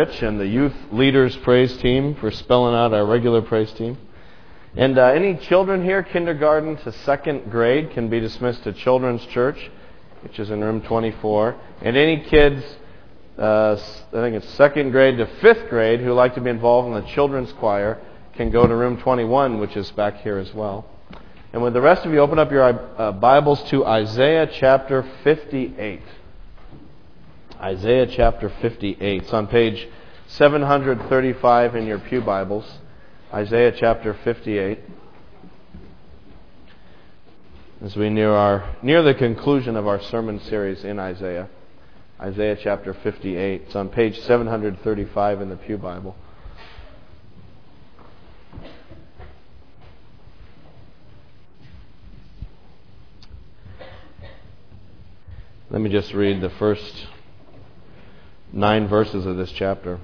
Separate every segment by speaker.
Speaker 1: Rich and the youth leaders praise team for spelling out our regular praise team. And uh, any children here, kindergarten to second grade, can be dismissed to Children's Church, which is in room 24. And any kids, uh, I think it's second grade to fifth grade, who like to be involved in the children's choir, can go to room 21, which is back here as well. And with the rest of you, open up your uh, Bibles to Isaiah chapter 58. Isaiah chapter 58. It's on page 735 in your Pew Bibles. Isaiah chapter 58. As we near our near the conclusion of our sermon series in Isaiah. Isaiah chapter 58. It's on page 735 in the Pew Bible. Let me just read the first nine verses of this chapter.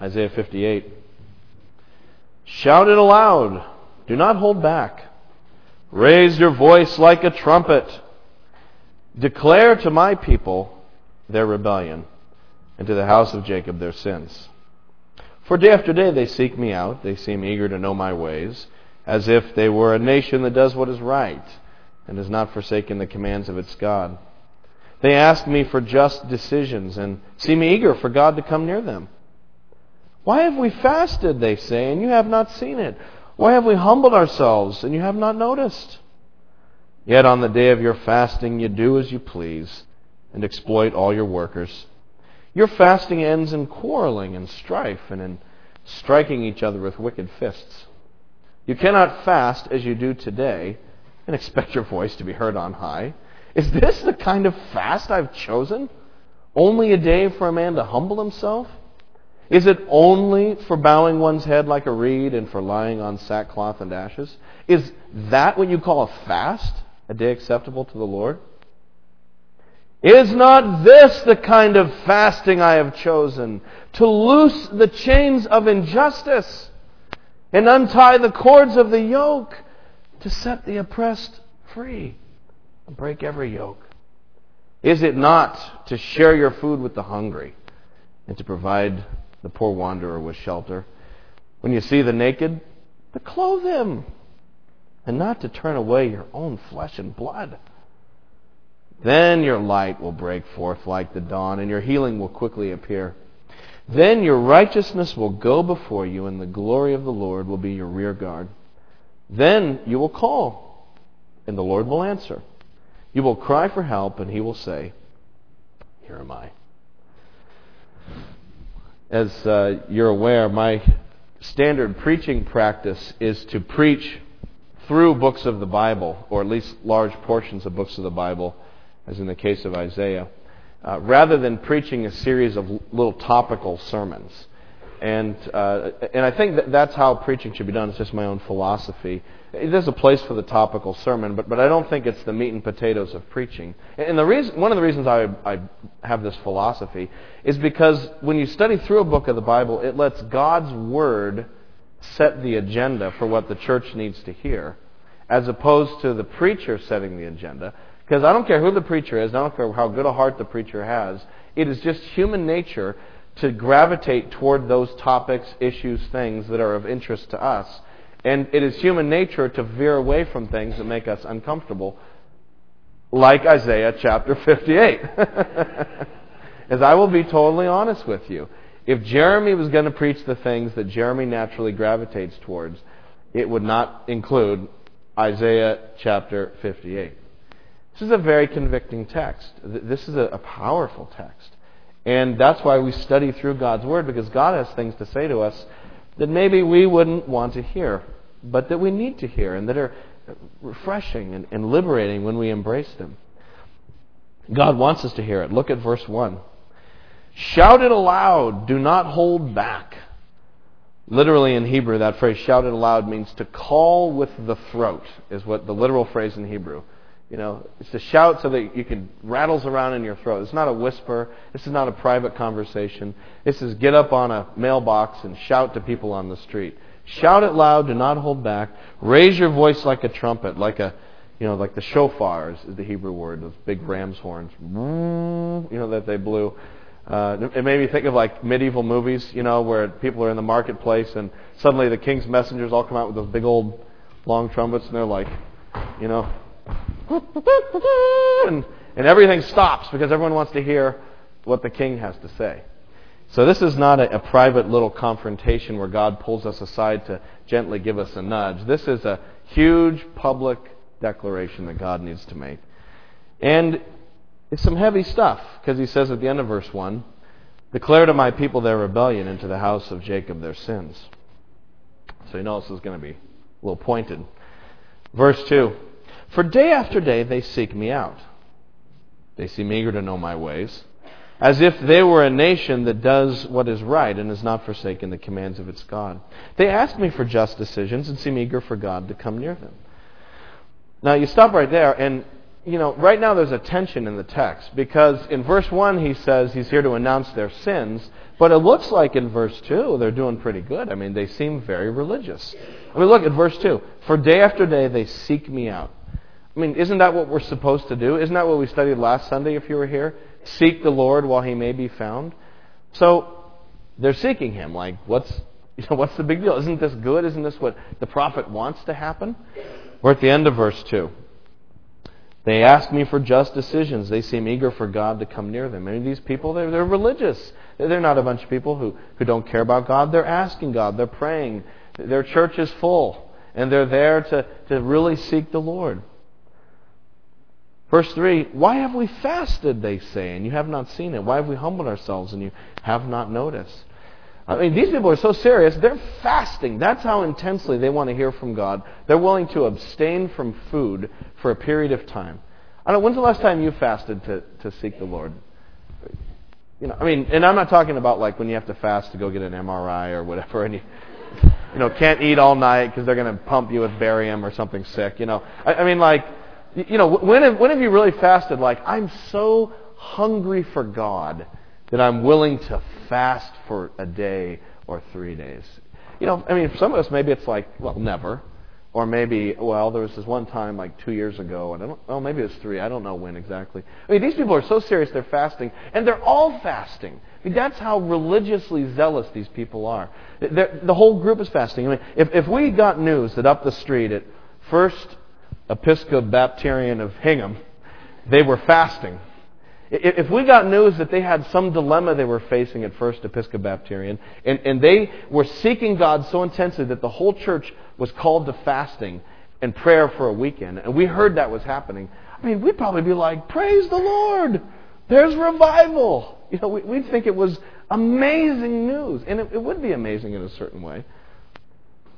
Speaker 1: Isaiah 58. Shout it aloud. Do not hold back. Raise your voice like a trumpet. Declare to my people their rebellion, and to the house of Jacob their sins. For day after day they seek me out. They seem eager to know my ways, as if they were a nation that does what is right and has not forsaken the commands of its God. They ask me for just decisions and seem eager for God to come near them. Why have we fasted, they say, and you have not seen it? Why have we humbled ourselves, and you have not noticed? Yet on the day of your fasting, you do as you please and exploit all your workers. Your fasting ends in quarreling and strife and in striking each other with wicked fists. You cannot fast as you do today and expect your voice to be heard on high. Is this the kind of fast I've chosen? Only a day for a man to humble himself? Is it only for bowing one's head like a reed and for lying on sackcloth and ashes? Is that what you call a fast? A day acceptable to the Lord? Is not this the kind of fasting I have chosen? To loose the chains of injustice and untie the cords of the yoke, to set the oppressed free break every yoke? Is it not to share your food with the hungry and to provide the poor wanderer with shelter? When you see the naked, to clothe him and not to turn away your own flesh and blood. Then your light will break forth like the dawn, and your healing will quickly appear. Then your righteousness will go before you, and the glory of the Lord will be your rear guard. Then you will call, and the Lord will answer. You will cry for help, and he will say, Here am I. As uh, you're aware, my standard preaching practice is to preach through books of the Bible, or at least large portions of books of the Bible, as in the case of Isaiah, uh, rather than preaching a series of little topical sermons. And, uh, and I think that that's how preaching should be done. It's just my own philosophy. There's a place for the topical sermon, but, but I don't think it's the meat and potatoes of preaching. And the reason, one of the reasons I, I have this philosophy is because when you study through a book of the Bible, it lets God's Word set the agenda for what the church needs to hear, as opposed to the preacher setting the agenda. Because I don't care who the preacher is, I don't care how good a heart the preacher has, it is just human nature to gravitate toward those topics, issues, things that are of interest to us. And it is human nature to veer away from things that make us uncomfortable, like Isaiah chapter 58. As I will be totally honest with you, if Jeramie was going to preach the things that Jeramie naturally gravitates towards, it would not include Isaiah chapter 58. This is a very convicting text. This is a powerful text. And that's why we study through God's Word, because God has things to say to us that maybe we wouldn't want to hear, but that we need to hear, and that are refreshing and, and liberating when we embrace them. God wants us to hear it. Look at verse 1. Shout it aloud, do not hold back. Literally in Hebrew, that phrase, shout it aloud, means to call with the throat, is what the literal phrase in Hebrew. You know, it's a shout so that you can rattles around in your throat. It's not a whisper. This is not a private conversation. This is get up on a mailbox and shout to people on the street. Shout it loud. Do not hold back. Raise your voice like a trumpet, like a, you know, like the shofar is, the Hebrew word, those big ram's horns, you know, that they blew. Uh, it made me think of like medieval movies, you know, where people are in the marketplace and suddenly the king's messengers all come out with those big old long trumpets and they're like, you know, and, and everything stops because everyone wants to hear what the king has to say. So this is not a, a, private little confrontation where God pulls us aside to gently give us a nudge. This is a huge public declaration that God needs to make. And it's some heavy stuff because he says at the end of verse 1 Declare to my people their rebellion, and to the house of Jacob their sins. So you know this is going to be a little pointed. Verse 2 For day after day they seek me out. They seem eager to know my ways, as if they were a nation that does what is right and has not forsaken the commands of its God. They ask me for just decisions and seem eager for God to come near them. Now you stop right there, and you know, right now there's a tension in the text because in verse 1 he says he's here to announce their sins, but it looks like in verse 2 they're doing pretty good. I mean, they seem very religious. I mean, look at verse 2. For day after day they seek me out. I mean, isn't that what we're supposed to do? Isn't that what we studied last Sunday if you were here? Seek the Lord while he may be found. So they're seeking him. Like, what's, you know, what's the big deal? Isn't this good? Isn't this what the prophet wants to happen? We're at the end of verse 2. They ask me for just decisions. They seem eager for God to come near them. Many of these people, they're, they're religious. They're not a bunch of people who, who don't care about God. They're asking God. They're praying. Their church is full. And they're there to, to really seek the Lord. Verse 3 Why have we fasted, they say, and you have not seen it? Why have we humbled ourselves and you have not noticed? I mean, these people are so serious, they're fasting. That's how intensely they want to hear from God. They're willing to abstain from food for a period of time. I don't know, when's the last time you fasted to, to seek the Lord? You know, I mean, and I'm not talking about like when you have to fast to go get an MRI or whatever, and you, you know, can't eat all night because they're going to pump you with barium or something sick. You know, I, I mean, like, you know, when have, when have you really fasted? Like, I'm so hungry for God that I'm willing to fast for a day or three days. You know, I mean, for some of us, maybe it's like, well, never. Or maybe, well, there was this one time like two years ago, and I don't, well, maybe it was three. I don't know when exactly. I mean, these people are so serious they're fasting, and they're all fasting. I mean, that's how religiously zealous these people are. They're, the whole group is fasting. I mean, if, if we got news that up the street at First Episcopalian of Hingham, they were fasting, if we got news that they had some dilemma they were facing at First Episcopalian, and, and they were seeking God so intensely that the whole church was called to fasting and prayer for a weekend, and we heard that was happening, I mean, we'd probably be like, Praise the Lord! There's revival! You know, we'd think it was amazing news. And it, it would be amazing in a certain way.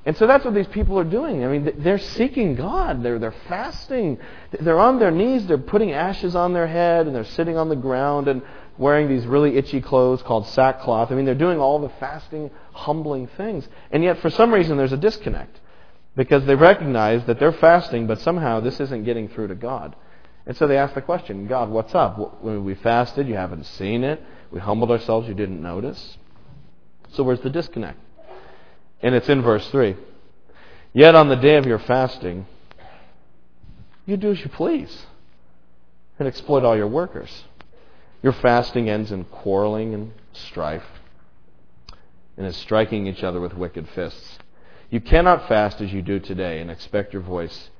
Speaker 1: And so that's what these people are doing. I mean, they're seeking God. They're, they're fasting. They're on their knees. They're putting ashes on their head and they're sitting on the ground and wearing these really itchy clothes called sackcloth. I mean, they're doing all the fasting, humbling things. And yet, for some reason, there's a disconnect because they recognize that they're fasting, but somehow this isn't getting through to God. And so they ask the question God, what's up? We fasted, you haven't seen it. We humbled ourselves, you didn't notice. So where's the disconnect? And it's in verse 3. Yet on the day of your fasting, you do as you please and exploit all your workers. Your fasting ends in quarreling and strife and in striking each other with wicked fists. You cannot fast as you do today and expect your voice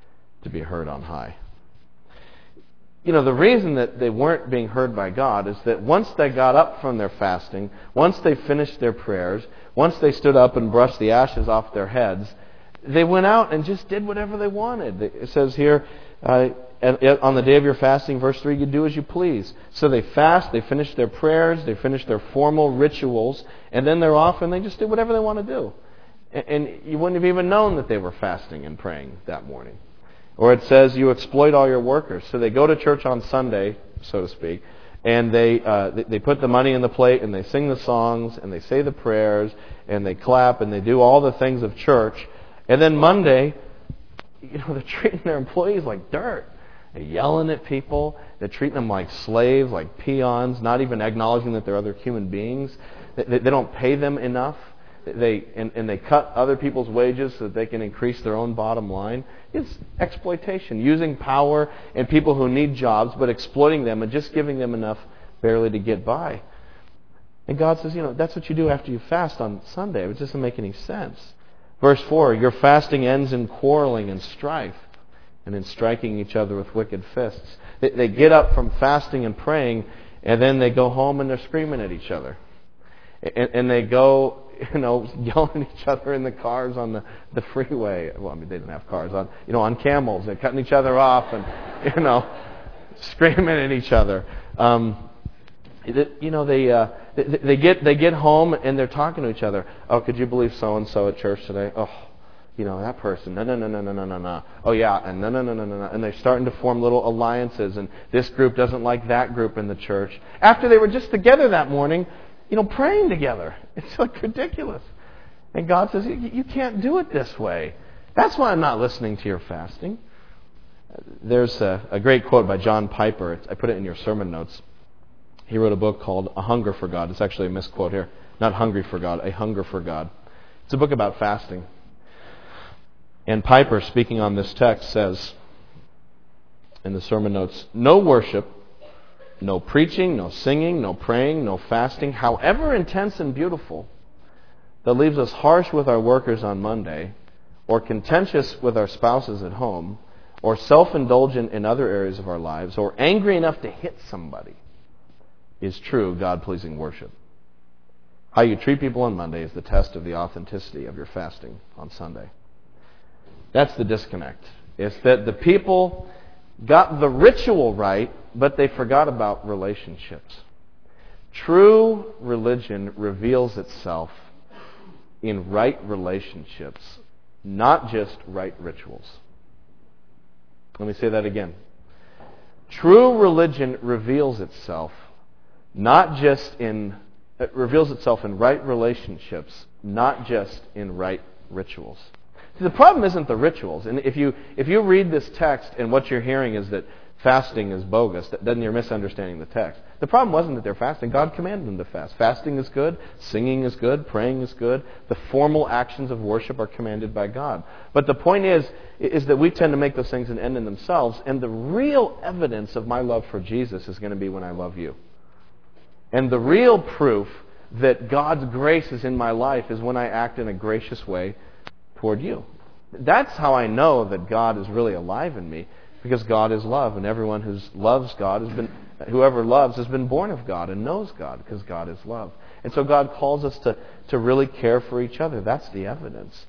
Speaker 1: to be heard on high. You know, the reason that they weren't being heard by God is that once they got up from their fasting, once they finished their prayers, once they stood up and brushed the ashes off their heads, they went out and just did whatever they wanted. It says here, uh, on the day of your fasting, verse 3, you do as you please. So they fast, they finish their prayers, they finish their formal rituals, and then they're off and they just do whatever they want to do. And you wouldn't have even known that they were fasting and praying that morning. Or it says you exploit all your workers. So they go to church on Sunday, so to speak, and they, uh, they put the money in the plate and they sing the songs and they say the prayers and they clap and they do all the things of church. And then Monday, you know, they're treating their employees like dirt. They're yelling at people. They're treating them like slaves, like peons, not even acknowledging that they're other human beings. They, they don't pay them enough. They, and, and they cut other people's wages so that they can increase their own bottom line. It's exploitation, using power and people who need jobs, but exploiting them and just giving them enough barely to get by. And God says, you know, that's what you do after you fast on Sunday. It doesn't make any sense. Verse 4 Your fasting ends in quarreling and strife and in striking each other with wicked fists. They, they get up from fasting and praying, and then they go home and they're screaming at each other. And, and they go, you know, yelling at each other in the cars on the, the freeway. Well, I mean, they didn't have cars on, you know, on camels. They're cutting each other off and, you know, screaming at each other. Um, you know, they, uh, they, they get they get home and they're talking to each other. Oh, could you believe so and so at church today? Oh, you know that person. No, no, no, no, no, no, no, no. Oh yeah, and no, no, no, no, no, no. And they're starting to form little alliances. And this group doesn't like that group in the church. After they were just together that morning, you know, praying together. It's like ridiculous. And God says, you can't do it this way. That's why I'm not listening to your fasting. There's a, a great quote by John Piper. I put it in your sermon notes. He wrote a book called A Hunger for God. It's actually a misquote here. Not hungry for God, a hunger for God. It's a book about fasting. And Piper, speaking on this text, says in the sermon notes no worship, no preaching, no singing, no praying, no fasting, however intense and beautiful, that leaves us harsh with our workers on Monday, or contentious with our spouses at home, or self indulgent in other areas of our lives, or angry enough to hit somebody is true God pleasing worship. How you treat people on Monday is the test of the authenticity of your fasting on Sunday. That's the disconnect. It's that the people got the ritual right, but they forgot about relationships. True religion reveals itself in right relationships, not just right rituals. Let me say that again. True religion reveals itself not just in, it reveals itself in right relationships, not just in right rituals. See, the problem isn't the rituals. And if you, if you read this text and what you're hearing is that fasting is bogus, then you're misunderstanding the text. The problem wasn't that they're fasting. God commanded them to fast. Fasting is good, singing is good, praying is good. The formal actions of worship are commanded by God. But the point is, is that we tend to make those things an end in themselves, and the real evidence of my love for Jesus is going to be when I love you. And the real proof that God's grace is in my life is when I act in a gracious way toward you. That's how I know that God is really alive in me, because God is love, and everyone who loves God has been, whoever loves has been born of God and knows God, because God is love. And so God calls us to, to really care for each other. That's the evidence.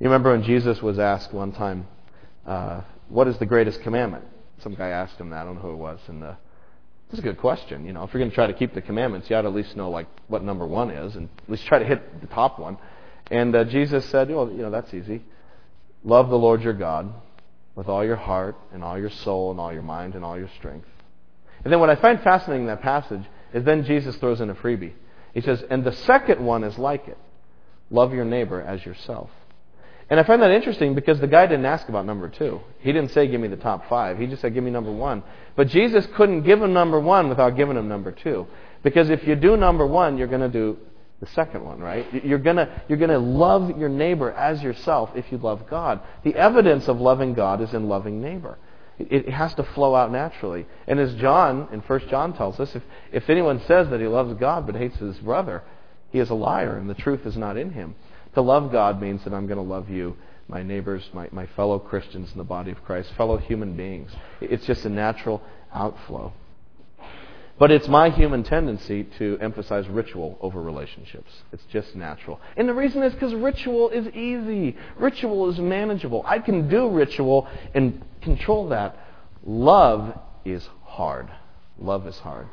Speaker 1: You remember when Jesus was asked one time, uh, "What is the greatest commandment?" Some guy asked him that. I don't know who it was, and uh, that's a good question. You know, if you're going to try to keep the commandments, you ought to at least know like what number one is, and at least try to hit the top one. And uh, Jesus said, "Well, you know, that's easy. Love the Lord your God with all your heart and all your soul and all your mind and all your strength." And then what I find fascinating in that passage is then Jesus throws in a freebie. He says, "And the second one is like it: love your neighbor as yourself." And I find that interesting because the guy didn't ask about number two. He didn't say, give me the top five. He just said, give me number one. But Jesus couldn't give him number one without giving him number two. Because if you do number one, you're going to do the second one, right? You're going you're to love your neighbor as yourself if you love God. The evidence of loving God is in loving neighbor. It, has to flow out naturally. And as John, in 1 John tells us, if, if anyone says that he loves God but hates his brother, he is a liar and the truth is not in him. To love God means that I'm going to love you, my neighbors, my, my fellow Christians in the body of Christ, fellow human beings. It's just a natural outflow. But it's my human tendency to emphasize ritual over relationships. It's just natural. And the reason is because ritual is easy. Ritual is manageable. I can do ritual and control that. Love is hard. Love is hard.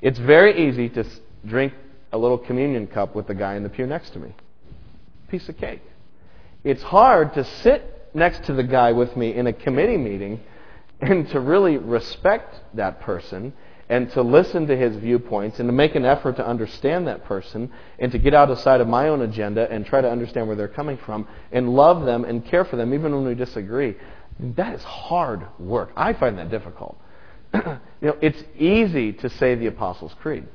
Speaker 1: It's very easy to drink a little communion cup with the guy in the pew next to me piece of cake. It's hard to sit next to the guy with me in a committee meeting and to really respect that person and to listen to his viewpoints and to make an effort to understand that person and to get out outside of my own agenda and try to understand where they're coming from and love them and care for them even when we disagree. That is hard work. I find that difficult. you know, it's easy to say the Apostles' Creed.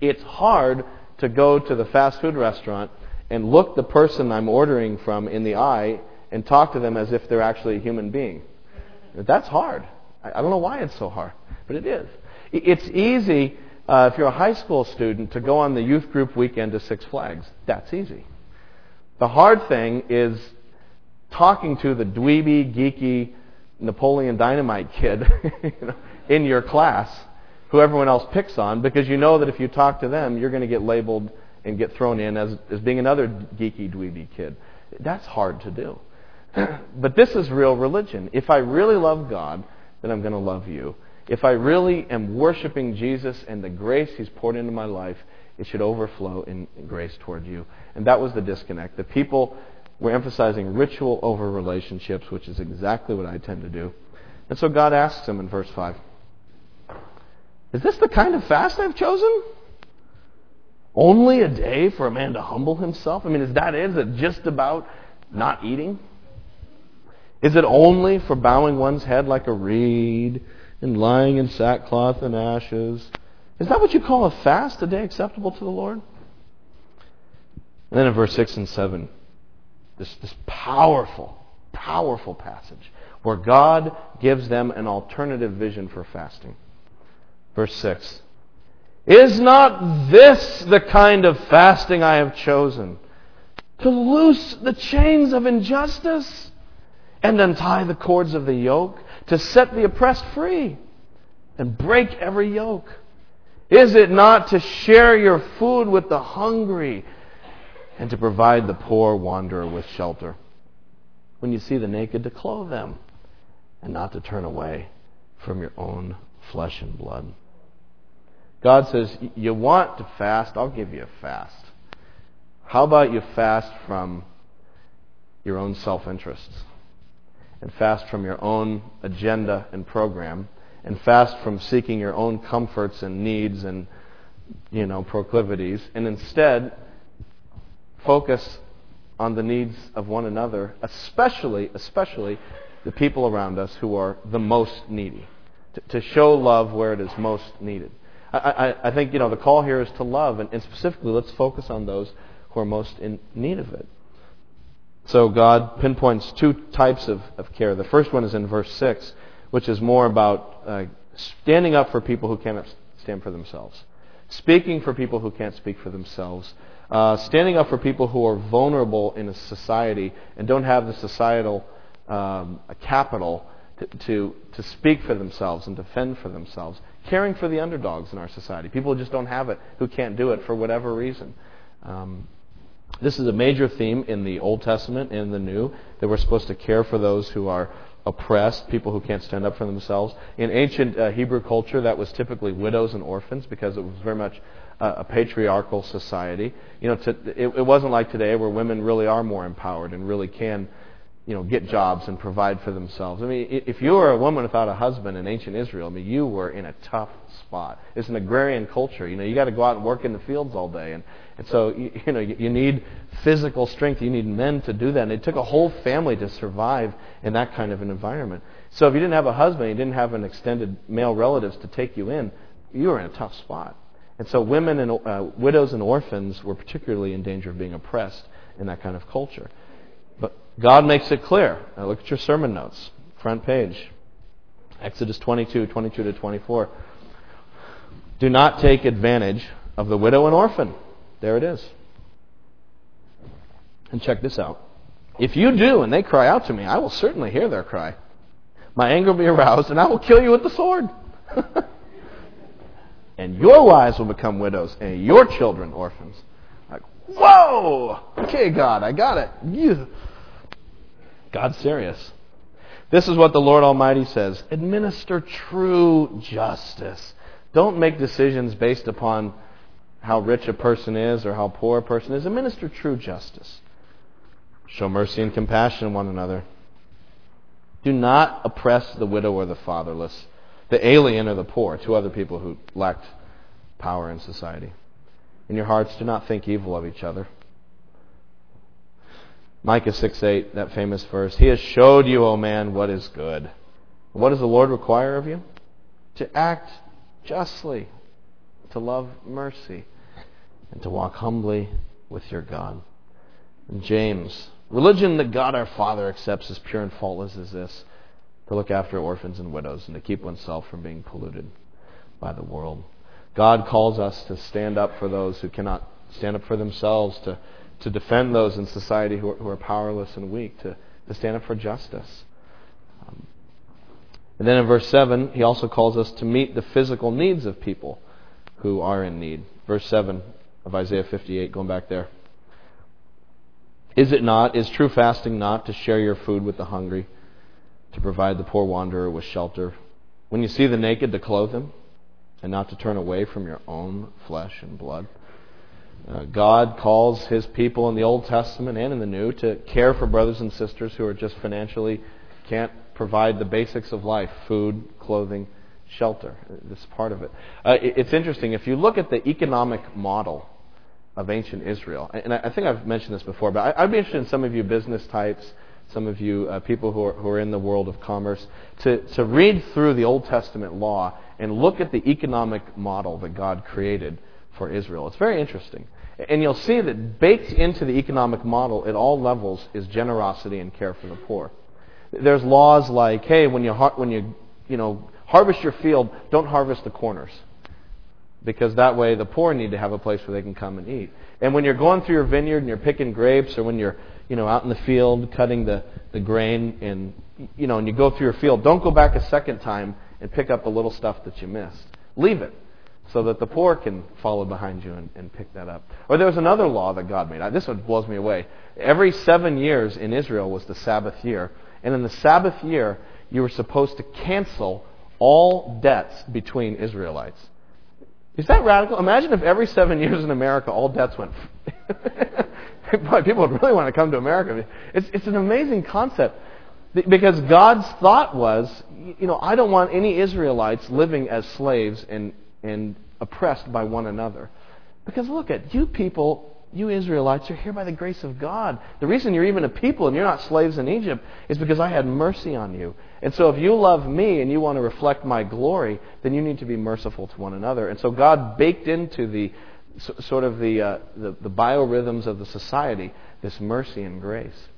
Speaker 1: It's hard to go to the fast food restaurant and look the person I'm ordering from in the eye and talk to them as if they're actually a human being. That's hard. I don't know why it's so hard, but it is. It's easy uh, if you're a high school student, to go on the youth group weekend to Six Flags, that's easy. The hard thing is talking to the dweeby, geeky, Napoleon Dynamite kid you know, in your class who everyone else picks on because you know that if you talk to them, you're going to get labeled and get thrown in as, as being another geeky, dweeby kid. That's hard to do. but this is real religion. If I really love God, then I'm going to love you. If I really am worshiping Jesus and the grace He's poured into my life, it should overflow in grace toward you. And that was the disconnect. The people were emphasizing ritual over relationships, which is exactly what I tend to do. And so God asks them in verse 5 Is this the kind of fast I've chosen? Only a day for a man to humble himself? I mean, is that it? Is it just about not eating? Is it only for bowing one's head like a reed and lying in sackcloth and ashes? Is that what you call a fast, a day acceptable to the Lord? And then in verse 6 and 7, this, this powerful, powerful passage where God gives them an alternative vision for fasting. Verse 6 Is not this the kind of fasting I have chosen? To loose the chains of injustice and untie the cords of the yoke, to set the oppressed free and break every yoke? Is it not to share your food with the hungry and to provide the poor wanderer with shelter? When you see the naked, to clothe them and not to turn away from your own flesh and blood. God says, You want to fast? I'll give you a fast. How about you fast from your own self interests? And fast from your own agenda and program? And fast from seeking your own comforts and needs and, you know, proclivities? And instead, focus on the needs of one another, especially, especially the people around us who are the most needy, to, to show love where it is most needed. I, I, I, think you know the call here is to love, and, and specifically, let's focus on those who are most in need of it. So God pinpoints two types of, of care. The first one is in verse six, which is more about uh, standing up for people who cannot stand for themselves, speaking for people who can't speak for themselves, uh, standing up for people who are vulnerable in a society and don't have the societal um, capital to, to, to speak for themselves and defend for themselves. Caring for the underdogs in our society. People who just don't have it, who can't do it for whatever reason. Um, this is a major theme in the Old Testament and the New that we're supposed to care for those who are oppressed, people who can't stand up for themselves. In ancient uh, Hebrew culture, that was typically widows and orphans because it was very much uh, a patriarchal society. You know, to, it, it wasn't like today where women really are more empowered and really can you know, get jobs and provide for themselves. I mean, if you were a woman without a husband in ancient Israel, I mean, you were in a tough spot. It's an agrarian culture. You know, you got to go out and work in the fields all day, and and so you, you know, you need physical strength. You need men to do that. And it took a whole family to survive in that kind of an environment. So if you didn't have a husband, you didn't have an extended male relatives to take you in, you were in a tough spot. And so women and uh, widows and orphans were particularly in danger of being oppressed in that kind of culture. God makes it clear. Now look at your sermon notes, front page. Exodus 22, 22 to 24. Do not take advantage of the widow and orphan. There it is. And check this out. If you do and they cry out to me, I will certainly hear their cry. My anger will be aroused, and I will kill you with the sword. and your wives will become widows, and your children orphans. Like, whoa! Okay, God, I got it. You. God's serious. This is what the Lord Almighty says administer true justice. Don't make decisions based upon how rich a person is or how poor a person is. Administer true justice. Show mercy and compassion on one another. Do not oppress the widow or the fatherless, the alien or the poor, two other people who lacked power in society. In your hearts, do not think evil of each other. Micah 6 8, that famous verse. He has showed you, O man, what is good. What does the Lord require of you? To act justly, to love mercy, and to walk humbly with your God. And James, religion that God our Father accepts as pure and faultless as this to look after orphans and widows and to keep oneself from being polluted by the world. God calls us to stand up for those who cannot stand up for themselves, to, to defend those in society who are, who are powerless and weak, to, to stand up for justice. Um, and then in verse 7, he also calls us to meet the physical needs of people who are in need. Verse 7 of Isaiah 58, going back there. Is it not, is true fasting not to share your food with the hungry, to provide the poor wanderer with shelter? When you see the naked, to clothe him, and not to turn away from your own flesh and blood? Uh, God calls his people in the Old Testament and in the New to care for brothers and sisters who are just financially can't provide the basics of life food, clothing, shelter. This is part of it. Uh, it's interesting. If you look at the economic model of ancient Israel, and I think I've mentioned this before, but I'd be interested in some of you business types, some of you uh, people who are, who are in the world of commerce, to, to read through the Old Testament law and look at the economic model that God created for Israel. It's very interesting. And you'll see that baked into the economic model at all levels is generosity and care for the poor. There's laws like, hey, when you, when you, you know, harvest your field, don't harvest the corners. Because that way the poor need to have a place where they can come and eat. And when you're going through your vineyard and you're picking grapes or when you're, you know, out in the field cutting the, the grain and, you know, and you go through your field, don't go back a second time and pick up the little stuff that you missed. Leave it so that the poor can follow behind you and, and pick that up. Or there was another law that God made. This one blows me away. Every seven years in Israel was the Sabbath year. And in the Sabbath year, you were supposed to cancel all debts between Israelites. Is that radical? Imagine if every seven years in America all debts went. People would really want to come to America. It's, it's an amazing concept. Because God's thought was, you know, I don't want any Israelites living as slaves and, and oppressed by one another. Because look at you people, you Israelites, you're here by the grace of God. The reason you're even a people and you're not slaves in Egypt is because I had mercy on you. And so if you love me and you want to reflect my glory, then you need to be merciful to one another. And so God baked into the sort of the, uh, the, the biorhythms of the society this mercy and grace.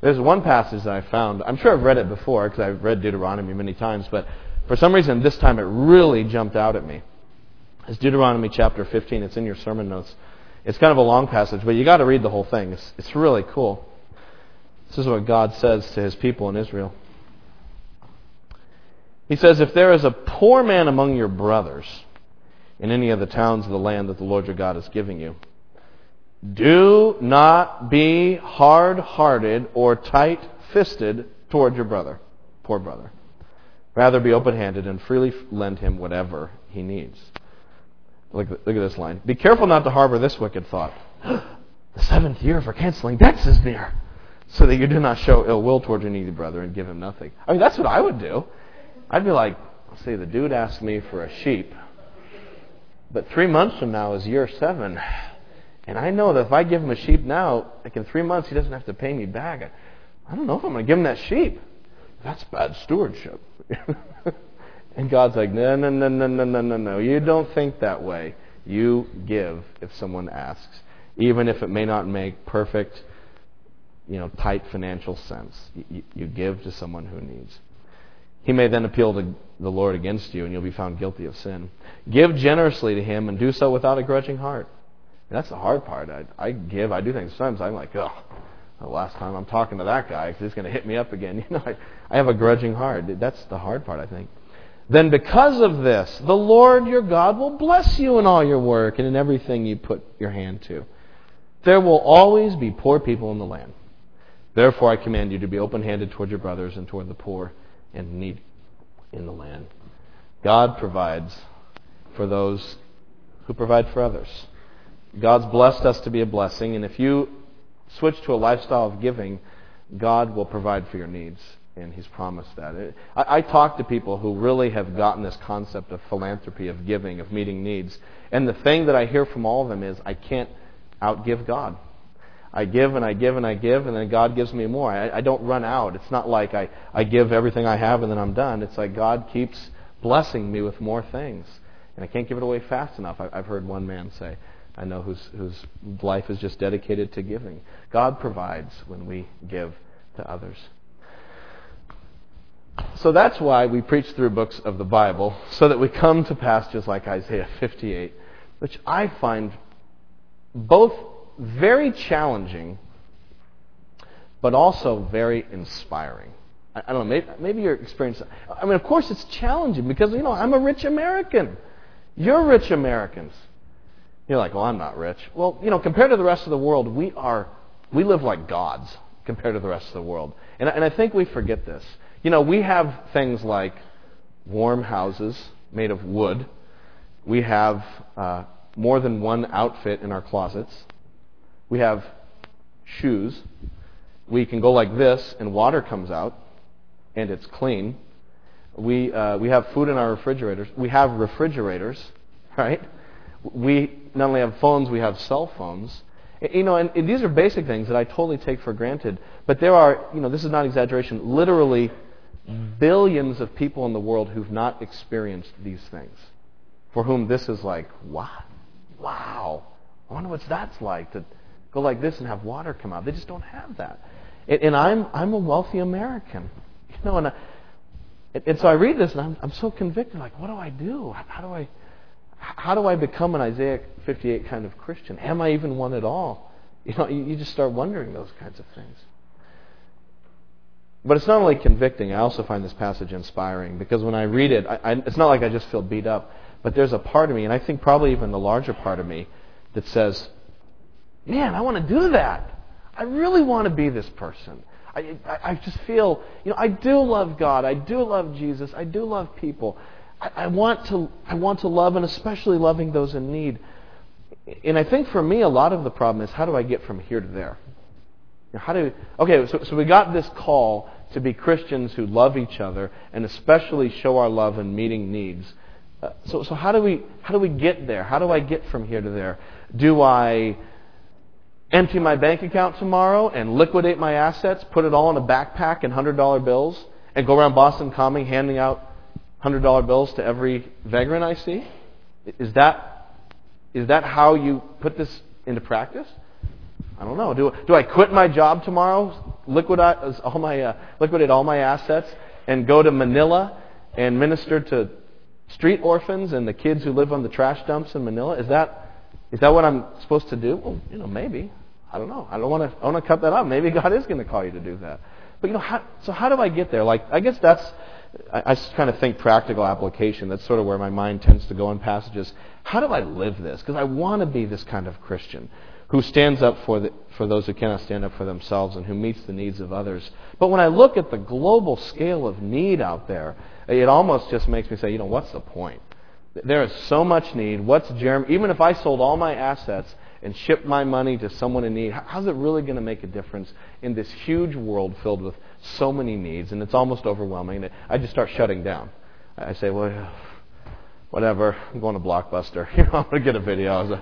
Speaker 1: There's one passage that I found. I'm sure I've read it before because I've read Deuteronomy many times, but for some reason this time it really jumped out at me. It's Deuteronomy chapter 15. It's in your sermon notes. It's kind of a long passage, but you got to read the whole thing. It's, it's really cool. This is what God says to his people in Israel. He says, If there is a poor man among your brothers in any of the towns of the land that the Lord your God is giving you, do not be hard hearted or tight fisted toward your brother, poor brother. Rather, be open handed and freely lend him whatever he needs. Look, look at this line. Be careful not to harbor this wicked thought. the seventh year for canceling debts is near, so that you do not show ill will toward your needy brother and give him nothing. I mean, that's what I would do. I'd be like, see, the dude asked me for a sheep, but three months from now is year seven. And I know that if I give him a sheep now, like in three months, he doesn't have to pay me back. I, I don't know if I'm going to give him that sheep. That's bad stewardship. And God's like, no, no, no, no, no, no, no, no. You don't think that way. You give if someone asks, even if it may not make perfect, you know, tight financial sense. You, you give to someone who needs. He may then appeal to the Lord against you, and you'll be found guilty of sin. Give generously to Him, and do so without a grudging heart. And that's the hard part. I, I give. I do things. Sometimes I'm like, oh, the last time I'm talking to that guy he's going to hit me up again. You know, I, I have a grudging heart. That's the hard part, I think then because of this, the Lord your God will bless you in all your work and in everything you put your hand to. There will always be poor people in the land. Therefore, I command you to be open handed toward your brothers and toward the poor and needy in the land. God provides for those who provide for others. God's blessed us to be a blessing, and if you switch to a lifestyle of giving, God will provide for your needs and he's promised that. I, I talk to people who really have gotten this concept of philanthropy, of giving, of meeting needs, and the thing that I hear from all of them is, I can't outgive God. I give and I give and I give, and then God gives me more. I, I don't run out. It's not like I, I give everything I have and then I'm done. It's like God keeps blessing me with more things, and I can't give it away fast enough. I, I've heard one man say, I know whose, whose life is just dedicated to giving. God provides when we give to others. So that's why we preach through books of the Bible, so that we come to passages like Isaiah 58, which I find both very challenging, but also very inspiring. I, I don't know, maybe, maybe your experience. I mean, of course, it's challenging because, you know, I'm a rich American. You're rich Americans. You're like, well, I'm not rich. Well, you know, compared to the rest of the world, we are, we live like gods compared to the rest of the world. And, and I think we forget this. You know, we have things like warm houses made of wood. We have uh, more than one outfit in our closets. We have shoes. We can go like this, and water comes out, and it's clean. We, uh, we have food in our refrigerators. We have refrigerators, right? We not only have phones, we have cell phones. You know, and, and these are basic things that I totally take for granted. But there are, you know, this is not exaggeration, literally billions of people in the world who've not experienced these things. For whom this is like, what? Wow. I wonder what that's like to go like this and have water come out. They just don't have that. And, and I'm, I'm a wealthy American. You know, and, I, and so I read this and I'm, I'm so convicted. Like, what do I do? How, how do I how do I become an Isaiah 58 kind of Christian? Am I even one at all? You know, you, you just start wondering those kinds of things. But it's not only convicting, I also find this passage inspiring because when I read it, I, I, it's not like I just feel beat up, but there's a part of me, and I think probably even the larger part of me, that says, Man, I want to do that. I really want to be this person. I, I, I just feel, you know, I do love God. I do love Jesus. I do love people. I, I, want to, I want to love, and especially loving those in need. And I think for me, a lot of the problem is how do I get from here to there? How do okay? So, so we got this call to be Christians who love each other and especially show our love in meeting needs. Uh, so, so how do we how do we get there? How do I get from here to there? Do I empty my bank account tomorrow and liquidate my assets, put it all in a backpack and hundred dollar bills, and go around Boston Common handing out $100 bills to every vagrant I see? Is that, is that how you put this into practice? I don't know. Do, do I quit my job tomorrow, liquidate all, my, uh, liquidate all my assets, and go to Manila and minister to street orphans and the kids who live on the trash dumps in Manila? Is that, is that what I'm supposed to do? Well, you know, maybe. I don't know. I don't want to. I want to cut that off. Maybe God is going to call you to do that. But you know, how, so how do I get there? Like, I guess that's I, I kind of think practical application. That's sort of where my mind tends to go in passages. How do I live this? Because I want to be this kind of Christian who stands up for, the, for those who cannot stand up for themselves and who meets the needs of others. But when I look at the global scale of need out there, it almost just makes me say, you know, what's the point? There is so much need. What's Jeramie? Even if I sold all my assets and shipped my money to someone in need, how's it really going to make a difference in this huge world filled with so many needs, and it's almost overwhelming. I just start shutting down. I say, well, whatever. I'm going to Blockbuster. You know, I'm going to get a video.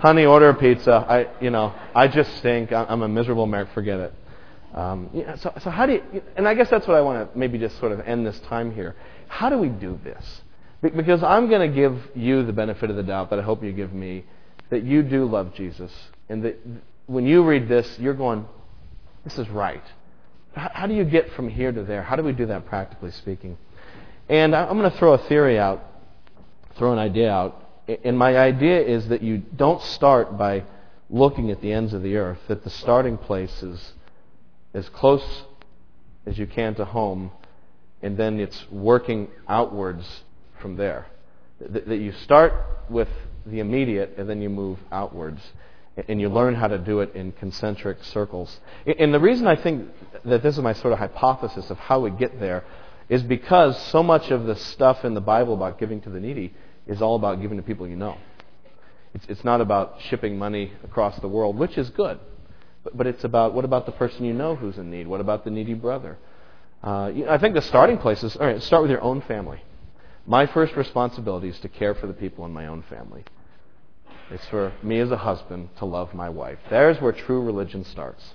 Speaker 1: Honey, order a pizza. I, you know, I just stink. I'm a miserable American. Forget it. Um, so, so how do you? And I guess that's what I want to maybe just sort of end this time here. How do we do this? Because I'm going to give you the benefit of the doubt that I hope you give me, that you do love Jesus, and that when you read this, you're going, this is right. How do you get from here to there? How do we do that practically speaking? And I'm going to throw a theory out, throw an idea out. And my idea is that you don't start by looking at the ends of the earth, that the starting place is as close as you can to home, and then it's working outwards from there. That you start with the immediate and then you move outwards and you learn how to do it in concentric circles. And the reason I think that this is my sort of hypothesis of how we get there is because so much of the stuff in the Bible about giving to the needy is all about giving to people you know. It's, it's not about shipping money across the world, which is good. But, but it's about what about the person you know who's in need? What about the needy brother? Uh, you know, I think the starting place is all right, start with your own family. My first responsibility is to care for the people in my own family. It's for me as a husband to love my wife. There's where true religion starts.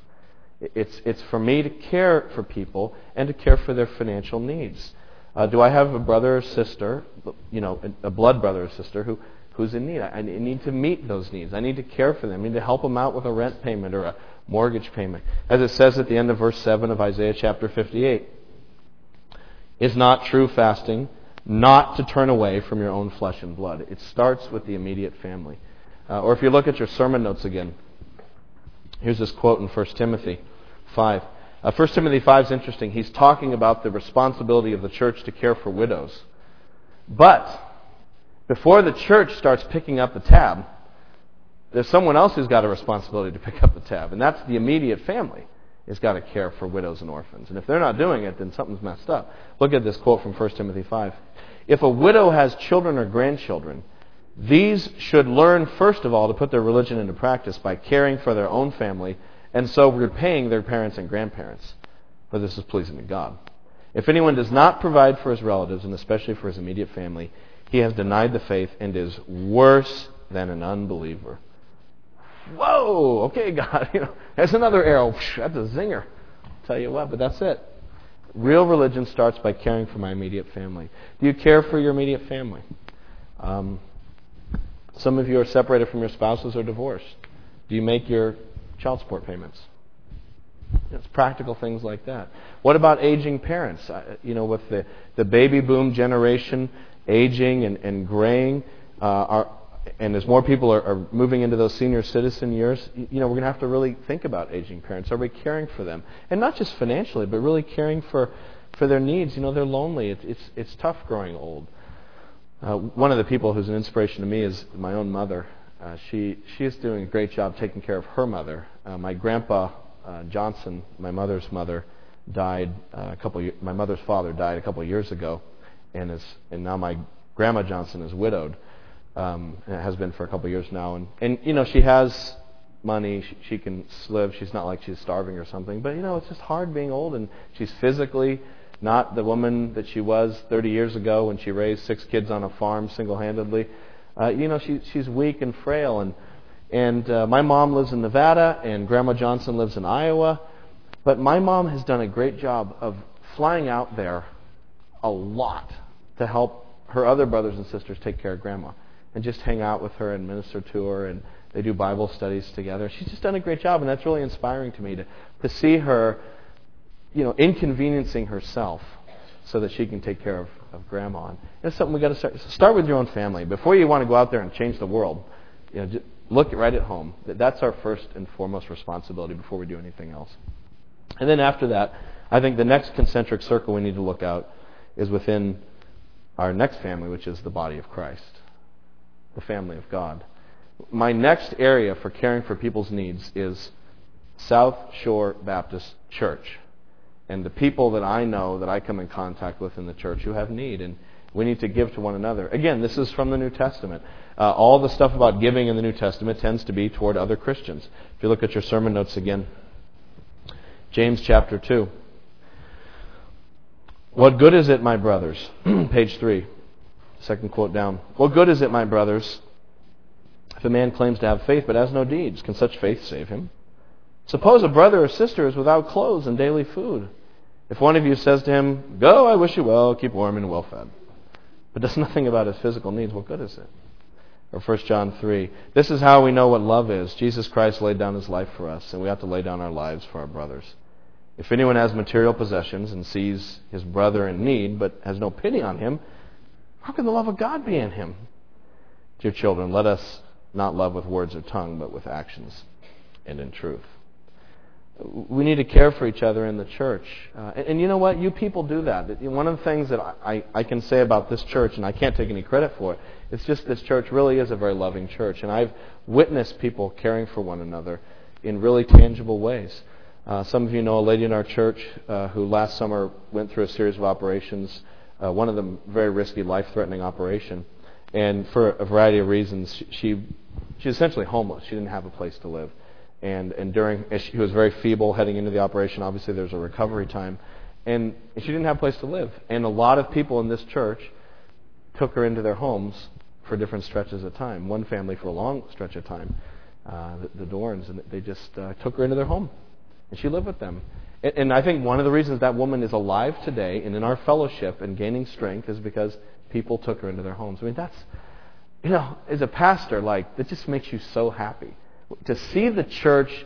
Speaker 1: It's, it's for me to care for people and to care for their financial needs. Uh, do I have a brother or sister, you know, a blood brother or sister who who's in need. I need to meet those needs. I need to care for them. I need to help them out with a rent payment or a mortgage payment. As it says at the end of verse 7 of Isaiah chapter 58, is not true fasting not to turn away from your own flesh and blood. It starts with the immediate family. Uh, or if you look at your sermon notes again, here's this quote in 1 Timothy 5. Uh, 1 Timothy 5 is interesting. He's talking about the responsibility of the church to care for widows. But before the church starts picking up the tab, there's someone else who's got a responsibility to pick up the tab, and that's the immediate family has got to care for widows and orphans. And if they're not doing it, then something's messed up. Look at this quote from 1 Timothy 5. If a widow has children or grandchildren, these should learn, first of all, to put their religion into practice by caring for their own family and so repaying their parents and grandparents. For this is pleasing to God. If anyone does not provide for his relatives, and especially for his immediate family, he has denied the faith and is worse than an unbeliever. Whoa, okay, God, you know, there's another arrow. That's a zinger. I'll tell you what, but that's it. Real religion starts by caring for my immediate family. Do you care for your immediate family? Um, some of you are separated from your spouses or divorced. Do you make your child support payments? It's practical things like that. What about aging parents? You know, with the, the baby boom generation aging and, and graying, uh, our, and as more people are, are, moving into those senior citizen years, you know, we're going to have to really think about aging parents. Are we caring for them? And not just financially, but really caring for, for their needs. You know, they're lonely. It's, it's, it's tough growing old. Uh, one of the people who's an inspiration to me is my own mother. Uh, she, she is doing a great job taking care of her mother. Uh, my grandpa uh, Johnson, my mother's mother, died uh, a couple. My mother's father died a couple of years ago, and is and now my grandma Johnson is widowed um, and has been for a couple of years now. And, and you know, she has money. She, she can live. She's not like she's starving or something. But, you know, it's just hard being old. And she's physically not the woman that she was 30 years ago when she raised six kids on a farm single handedly. Uh, you know, she, she's weak and frail. And, and uh, my mom lives in Nevada, and Grandma Johnson lives in Iowa. But my mom has done a great job of flying out there a lot to help her other brothers and sisters take care of Grandma and just hang out with her and minister to her and they do Bible studies together. She's just done a great job and that's really inspiring to me to, to see her, you know, inconveniencing herself so that she can take care of, of grandma. And it's something we've got to start start with your own family. Before you want to go out there and change the world, you know, look right at home. That's our first and foremost responsibility before we do anything else. And then after that, I think the next concentric circle we need to look out is within our next family, which is the body of Christ the family of God. My next area for caring for people's needs is South Shore Baptist Church and the people that I know that I come in contact with in the church who have need. And we need to give to one another. Again, this is from the New Testament. Uh, all the stuff about giving in the New Testament tends to be toward other Christians. If you look at your sermon notes again, James chapter 2. What good is it, my brothers? Page 3. Second quote down. What good is it, my brothers, if a man claims to have faith but has no deeds? Can such faith save him? Suppose a brother or sister is without clothes and daily food. If one of you says to him, Go, I wish you well, keep warm and well fed, but does nothing about his physical needs, what good is it? Or 1 John 3. This is how we know what love is. Jesus Christ laid down his life for us, and we have to lay down our lives for our brothers. If anyone has material possessions and sees his brother in need, but has no pity on him, how can the love of God be in him? Dear children, let us not love with words or tongue, but with actions and in truth. We need to care for each other in the church. Uh, and, and, you know what? You people do that. One of the things that I, I can say about this church, and I can't take any credit for it, it's just this church really is a very loving church. And I've witnessed people caring for one another in really tangible ways. Uh, some of you know a lady in our church uh, who last summer went through a series of operations uh, one of them very risky, life-threatening operation, and for a variety of reasons, she, she was essentially homeless. She didn't have a place to live, and and during she was very feeble heading into the operation. Obviously, there's a recovery time, and she didn't have a place to live. And a lot of people in this church took her into their homes for different stretches of time. One family for a long stretch of time, uh, the, the Dorns, and they just uh, took her into their home, and she lived with them. And, And I think one of the reasons that woman is alive today and in our fellowship and gaining strength is because people took her into their homes. I mean, that's you know, as a pastor, like, that just makes you so happy. To see the church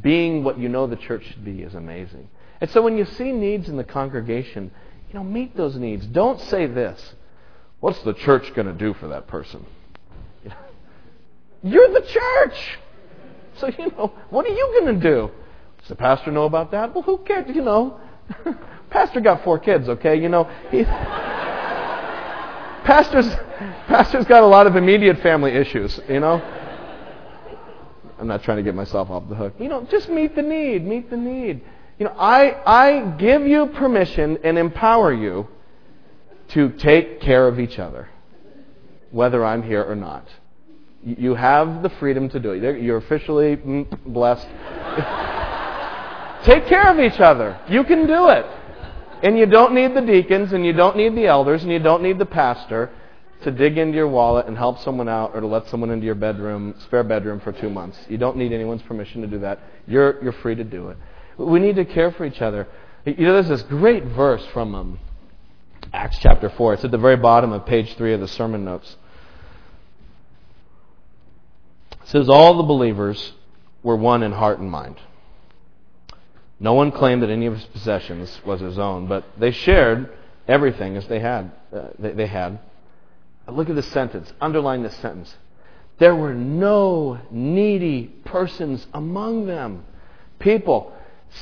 Speaker 1: being what you know the church should be is amazing. And so when you see needs in the congregation, you know, meet those needs. Don't say this. What's the church going to do for that person? You're the church. So, you know, what are you going to do? Does the pastor know about that? Well, who cares? You know, pastor got four kids, okay? You know, he, pastor's, pastor's got a lot of immediate family issues, you know. I'm not trying to get myself off the hook. You know, just meet the need, meet the need. You know, I, I give you permission and empower you to take care of each other, whether I'm here or not. You have the freedom to do it. You're officially mm, blessed. Take care of each other. You can do it. And you don't need the deacons, and you don't need the elders, and you don't need the pastor to dig into your wallet and help someone out or to let someone into your bedroom, spare bedroom for two months. You don't need anyone's permission to do that. You're, you're free to do it. We need to care for each other. You know, there's this great verse from um, Acts chapter 4. It's at the very bottom of page 3 of the sermon notes. It says, All the believers were one in heart and mind. No one claimed that any of his possessions was his own, but they shared everything as they had. Uh, they, they had. Look at this sentence. Underline this sentence. There were no needy persons among them. People,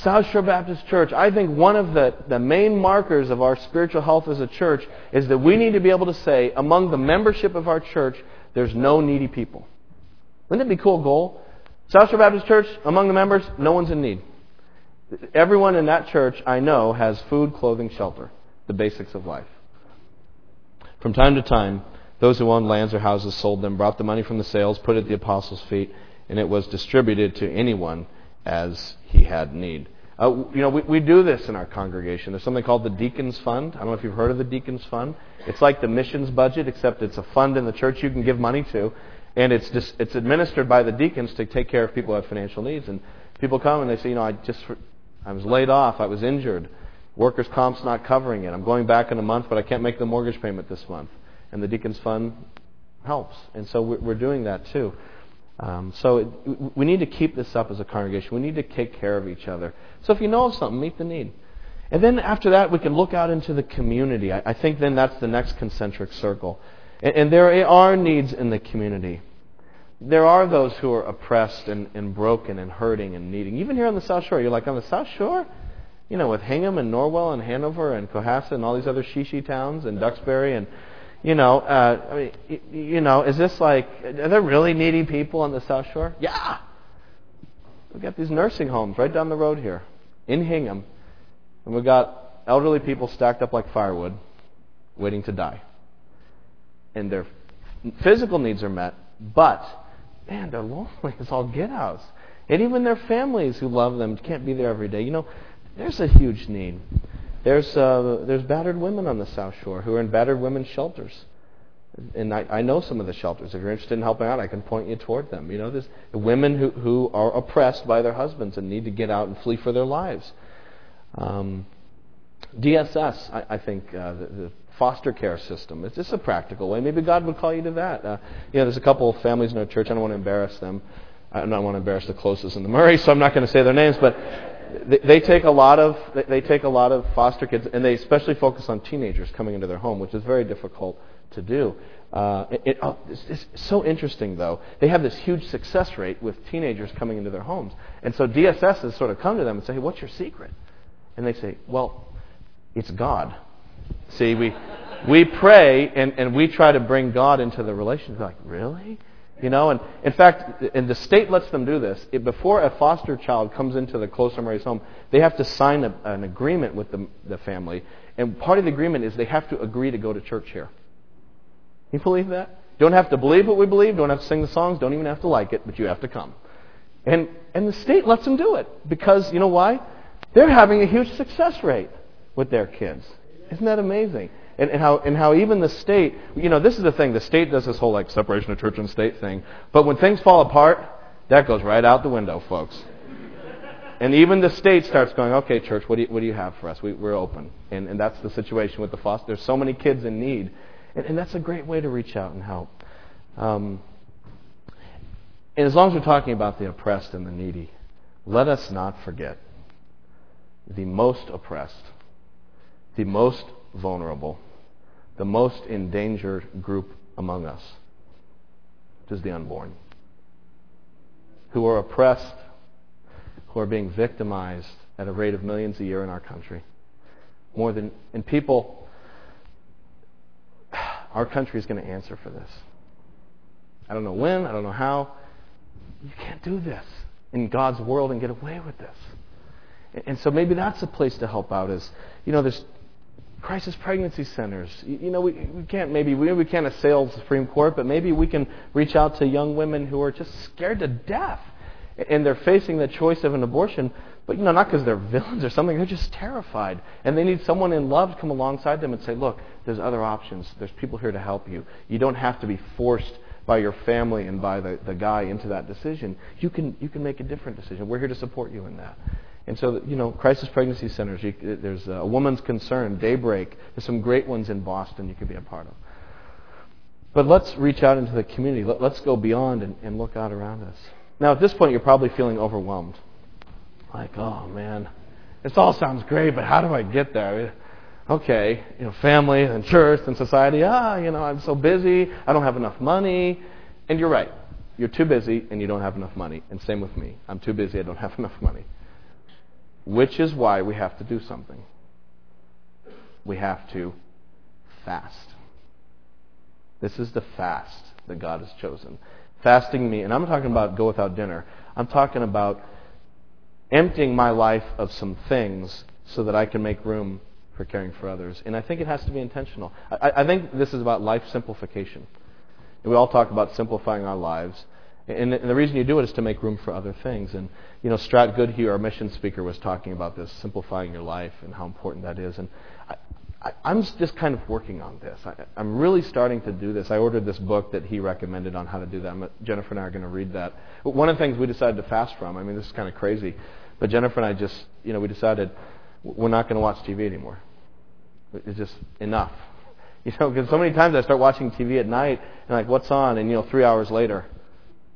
Speaker 1: South Shore Baptist Church, I think one of the, the main markers of our spiritual health as a church is that we need to be able to say, among the membership of our church, there's no needy people. Wouldn't it be a cool goal? South Shore Baptist Church, among the members, no one's in need. Everyone in that church I know has food, clothing, shelter, the basics of life. From time to time, those who owned lands or houses sold them, brought the money from the sales, put it at the apostles' feet, and it was distributed to anyone as he had need. Uh, you know, we, we do this in our congregation. There's something called the Deacons Fund. I don't know if you've heard of the Deacons Fund. It's like the missions budget, except it's a fund in the church you can give money to, and it's just, it's administered by the deacons to take care of people who have financial needs. And people come and they say, you know, I just I was laid off, I was injured, workers' comp's not covering it. I'm going back in a month, but I can't make the mortgage payment this month. And the deacons fund helps, and so we're doing that too. Um, so it, we need to keep this up as a congregation. We need to take care of each other. So if you know of something, meet the need. And then after that, we can look out into the community. I, I think then that's the next concentric circle. And, and there are needs in the community there are those who are oppressed and, and broken and hurting and needing. Even here on the South Shore, you're like, on the South Shore? You know, with Hingham and Norwell and Hanover and Cohasset and all these other Shishi towns and Duxbury and, you know, uh, I mean, you know, is this like, are there really needy people on the South Shore? Yeah! We've got these nursing homes right down the road here in Hingham, and we've got elderly people stacked up like firewood waiting to die. And their physical needs are met, but man, they're lonely It's all get outs. And even their families who love them can't be there every day. You know, there's a huge need. There's, uh, there's battered women on the South Shore who are in battered women's shelters. And I, I know some of the shelters. If you're interested in helping out, I can point you toward them. You know, there's women who, who are oppressed by their husbands and need to get out and flee for their lives. Um, DSS, I, I think, uh, the, the foster care system. It's just a practical way. Maybe God would call you to that. Uh, you know, there's a couple of families in our church. I don't want to embarrass them. I don't want to embarrass the closest in the Murray, so I'm not going to say their names. But they, take a lot of they take a lot of foster kids, and they especially focus on teenagers coming into their home, which is very difficult to do. Uh, it, it, oh, it's, it's so interesting, though. They have this huge success rate with teenagers coming into their homes, and so DSS has sort of come to them and say, "Hey, what's your secret?" And they say, "Well, it's God." See, we, we pray and, and we try to bring God into the relationship. Like, really? You know, and in fact, and the state lets them do this. It, before a foster child comes into the close Mary's home, they have to sign a, an agreement with the, the family. And part of the agreement is they have to agree to go to church here. You believe that? Don't have to believe what we believe, don't have to sing the songs, don't even have to like it, but you have to come. And, and the state lets them do it because, you know why? They're having a huge success rate with their kids. Isn't that amazing? And, and, how, and how even the state, you know, this is the thing, the state does this whole like separation of church and state thing. But when things fall apart, that goes right out the window, folks. And even the state starts going, okay, church, what do you, what do you have for us? We, we're open. And, and that's the situation with the foster. There's so many kids in need. And, and that's a great way to reach out and help. Um, and as long as we're talking about the oppressed and the needy, let us not forget the most oppressed, the most vulnerable, the most endangered group among us, which is the unborn, who are oppressed, who are being victimized at a rate of millions a year in our country. More than, and people, our country is going to answer for this. I don't know when, I don't know how. You can't do this in God's world and get away with this. And so maybe that's a place to help out is, you know, there's crisis pregnancy centers. You know, we, we can't maybe we, we can't assail the Supreme Court, but maybe we can reach out to young women who are just scared to death and they're facing the choice of an abortion, but you know, not because they're villains or something, they're just terrified. And they need someone in love to come alongside them and say, look, there's other options. There's people here to help you. You don't have to be forced by your family and by the, the guy into that decision. You can, you can make a different decision. We're here to support you in that. And so, you know, crisis pregnancy centers, you, there's a woman's concern, Daybreak. There's some great ones in Boston you could be a part of. But let's reach out into the community. Let, us go beyond and, and look out around us. Now, at this point, you're probably feeling overwhelmed. Like, oh man, this all sounds great, but how do I get there? Okay, you know, family and church and society. Ah, you know, I'm so busy. I don't have enough money. And you're right. You're too busy and you don't have enough money. And same with me. I'm too busy. I don't have enough money. Which is why we have to do something. We have to fast. This is the fast that God has chosen. Fasting me, and I'm talking about go without dinner. I'm talking about emptying my life of some things so that I can make room for caring for others. And I think it has to be intentional. I, I think this is about life simplification. And we all talk about simplifying our lives. And and the reason you do it is to make room for other things. And, you know, Strat Goodhue, our mission speaker, was talking about this, simplifying your life and how important that is. And I, am just kind of working on this. I, am really starting to do this. I ordered this book that he recommended on how to do that. I'm, Jennifer and I are going to read that. But one of the things we decided to fast from, I mean, this is kind of crazy, but Jennifer and I just, you know, we decided we're not going to watch TV anymore. It's just enough. You know, because so many times I start watching TV at night and like, what's on? And you know, three hours later,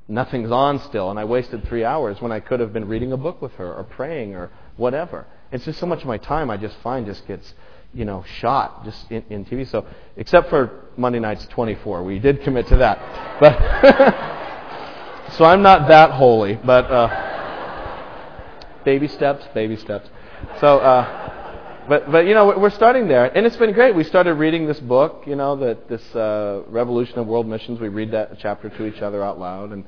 Speaker 1: nothing's on still, and I wasted three hours when I could have been reading a book with her or praying or whatever. It's just so much of my time I just find just gets you know, shot just in, in TV. So, except for Monday nights 24, we did commit to that. But so I'm not that holy, but uh, baby steps, baby steps. So, uh, but but you know, we're starting there, and it's been great. We started reading this book, you know, that this uh, Revolution of World Missions. We read that chapter to each other out loud, and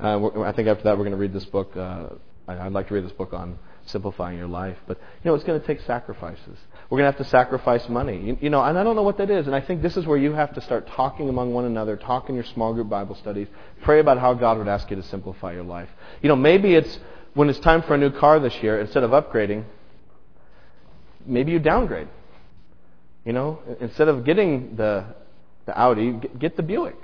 Speaker 1: uh, I think after that we're going to read this book. Uh, I'd like to read this book on simplifying your life. But, you know, it's going to take sacrifices. We're going to have to sacrifice money. You, you, know, and I don't know what that is. And I think this is where you have to start talking among one another, talk in your small group Bible studies, pray about how God would ask you to simplify your life. You know, maybe it's when it's time for a new car this year, instead of upgrading, maybe you downgrade. You know, instead of getting the, the Audi, get the Buick.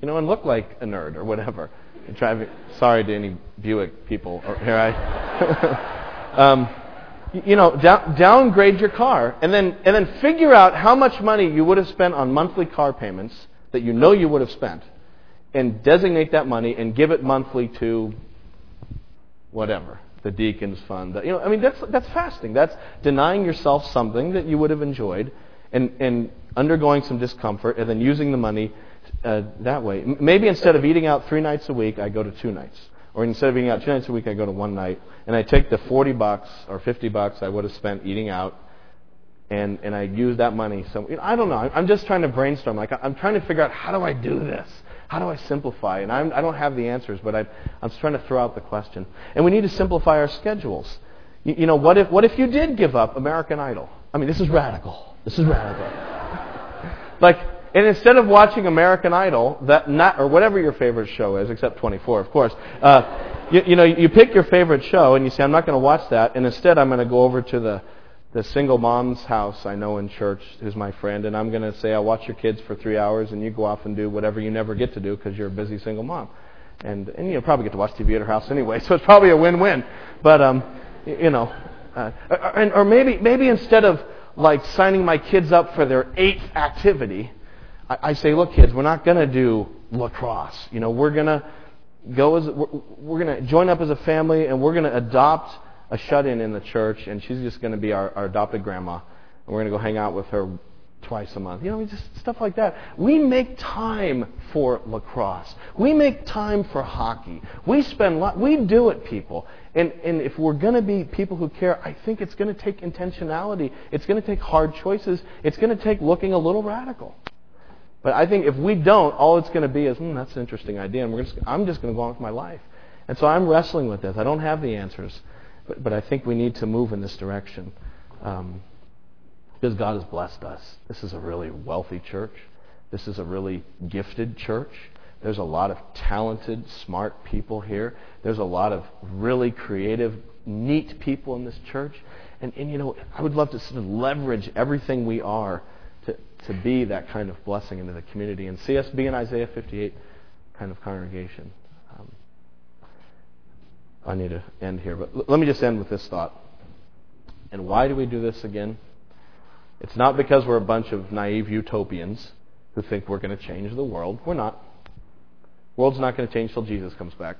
Speaker 1: You know, and look like a nerd or whatever driving. Sorry to any Buick people here. I, um, you know, down, downgrade your car, and then and then figure out how much money you would have spent on monthly car payments that you know you would have spent, and designate that money and give it monthly to whatever the deacons fund. You know, I mean that's that's fasting. That's denying yourself something that you would have enjoyed, and and undergoing some discomfort, and then using the money uh, that way. M- maybe instead of eating out three nights a week, I go to two nights. Or instead of eating out two nights a week, I go to one night. And I take the 40 bucks or 50 bucks I would have spent eating out and, and I use that money. So you know, I don't know. I'm just trying to brainstorm. Like I'm trying to figure out how do I do this? How do I simplify? And I'm, I don't have the answers, but I, I'm trying to throw out the question. And we need to simplify our schedules. You, you know, what if, what if you did give up American Idol? I mean, this is radical. This is radical. like, and instead of watching American Idol, that not or whatever your favorite show is, except 24, of course, uh, you, you know, you pick your favorite show and you say, I'm not going to watch that, and instead I'm going to go over to the the single mom's house I know in church, who's my friend, and I'm going to say, I'll watch your kids for three hours, and you go off and do whatever you never get to do because you're a busy single mom, and and you know probably get to watch TV at her house anyway, so it's probably a win-win. But um, you know, uh, or, or maybe maybe instead of like signing my kids up for their eighth activity I, I say, look, kids, we're not going to do lacrosse. You know, we're going to go as we're, we're going to join up as a family and we're going to adopt a shut-in in the church and she's just going to be our, our adopted grandma and we're going to go hang out with her twice a month. You know, just stuff like that. We make time for lacrosse. We make time for hockey. We spend lot, we do it, people. And, and if we're going to be people who care, I think it's going to take intentionality. It's going to take hard choices. It's going to take looking a little radical. But I think if we don't, all it's going to be is, hmm, that's an interesting idea, and we're just, I'm just going to go on with my life. And so I'm wrestling with this. I don't have the answers, but, but I think we need to move in this direction. Um, because God has blessed us. This is a really wealthy church. This is a really gifted church. There's a lot of talented, smart people here. There's a lot of really creative, neat people in this church. And, and you know, I would love to sort of leverage everything we are to, to be that kind of blessing into the community and see us be an Isaiah 58 kind of congregation. I need to end here, but let me just end with this thought. And why do we do this again? It's not because we're a bunch of naive utopians who think we're going to change the world. We're not. The world's not going to change till Jesus comes back.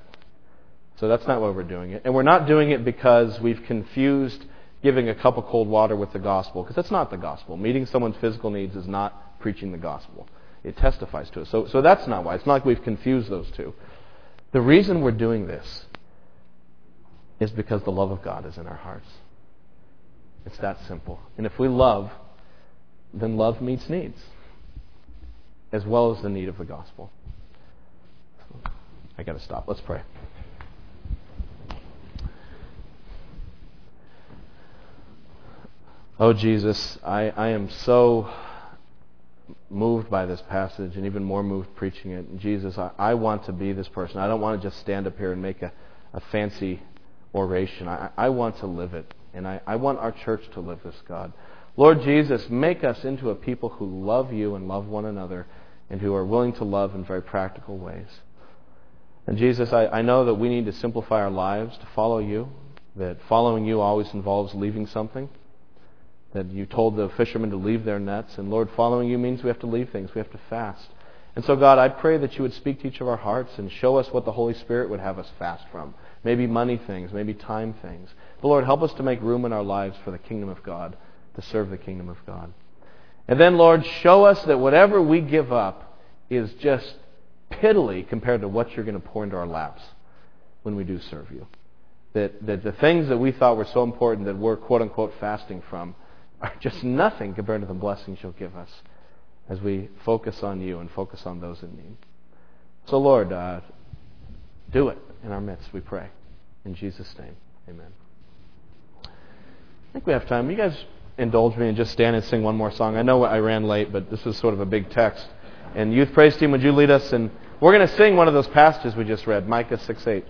Speaker 1: So that's not why we're doing it. And we're not doing it because we've confused giving a cup of cold water with the gospel, because that's not the gospel. Meeting someone's physical needs is not preaching the gospel. It testifies to it. So, so that's not why. It's not like we've confused those two. The reason we're doing this is because the love of God is in our hearts. It's that simple. And if we love, then love meets needs, as well as the need of the gospel. I got to stop. Let's pray. Oh, Jesus, I, I am so moved by this passage and even more moved preaching it. Jesus, I, I want to be this person. I don't want to just stand up here and make a, a fancy oration. I, I want to live it. And I, I want our church to live this, God. Lord Jesus, make us into a people who love you and love one another and who are willing to love in very practical ways. And Jesus, I, I know that we need to simplify our lives to follow you, that following you always involves leaving something, that you told the fishermen to leave their nets. And Lord, following you means we have to leave things, we have to fast. And so, God, I pray that you would speak to each of our hearts and show us what the Holy Spirit would have us fast from. Maybe money things, maybe time things. But Lord, help us to make room in our lives for the kingdom of God to serve the kingdom of God. And then, Lord, show us that whatever we give up is just piddly compared to what you're going to pour into our laps when we do serve you. That, that the things that we thought were so important that we're quote unquote fasting from are just nothing compared to the blessings you'll give us as we focus on you and focus on those in need. So, Lord, uh, do it in our midst, we pray. In Jesus' name, amen. I think we have time. You guys indulge me and just stand and sing one more song. I know I ran late, but this is sort of a big text. And youth praise team, would you lead us? And we're going to sing one of those passages we just read, Micah 6 8.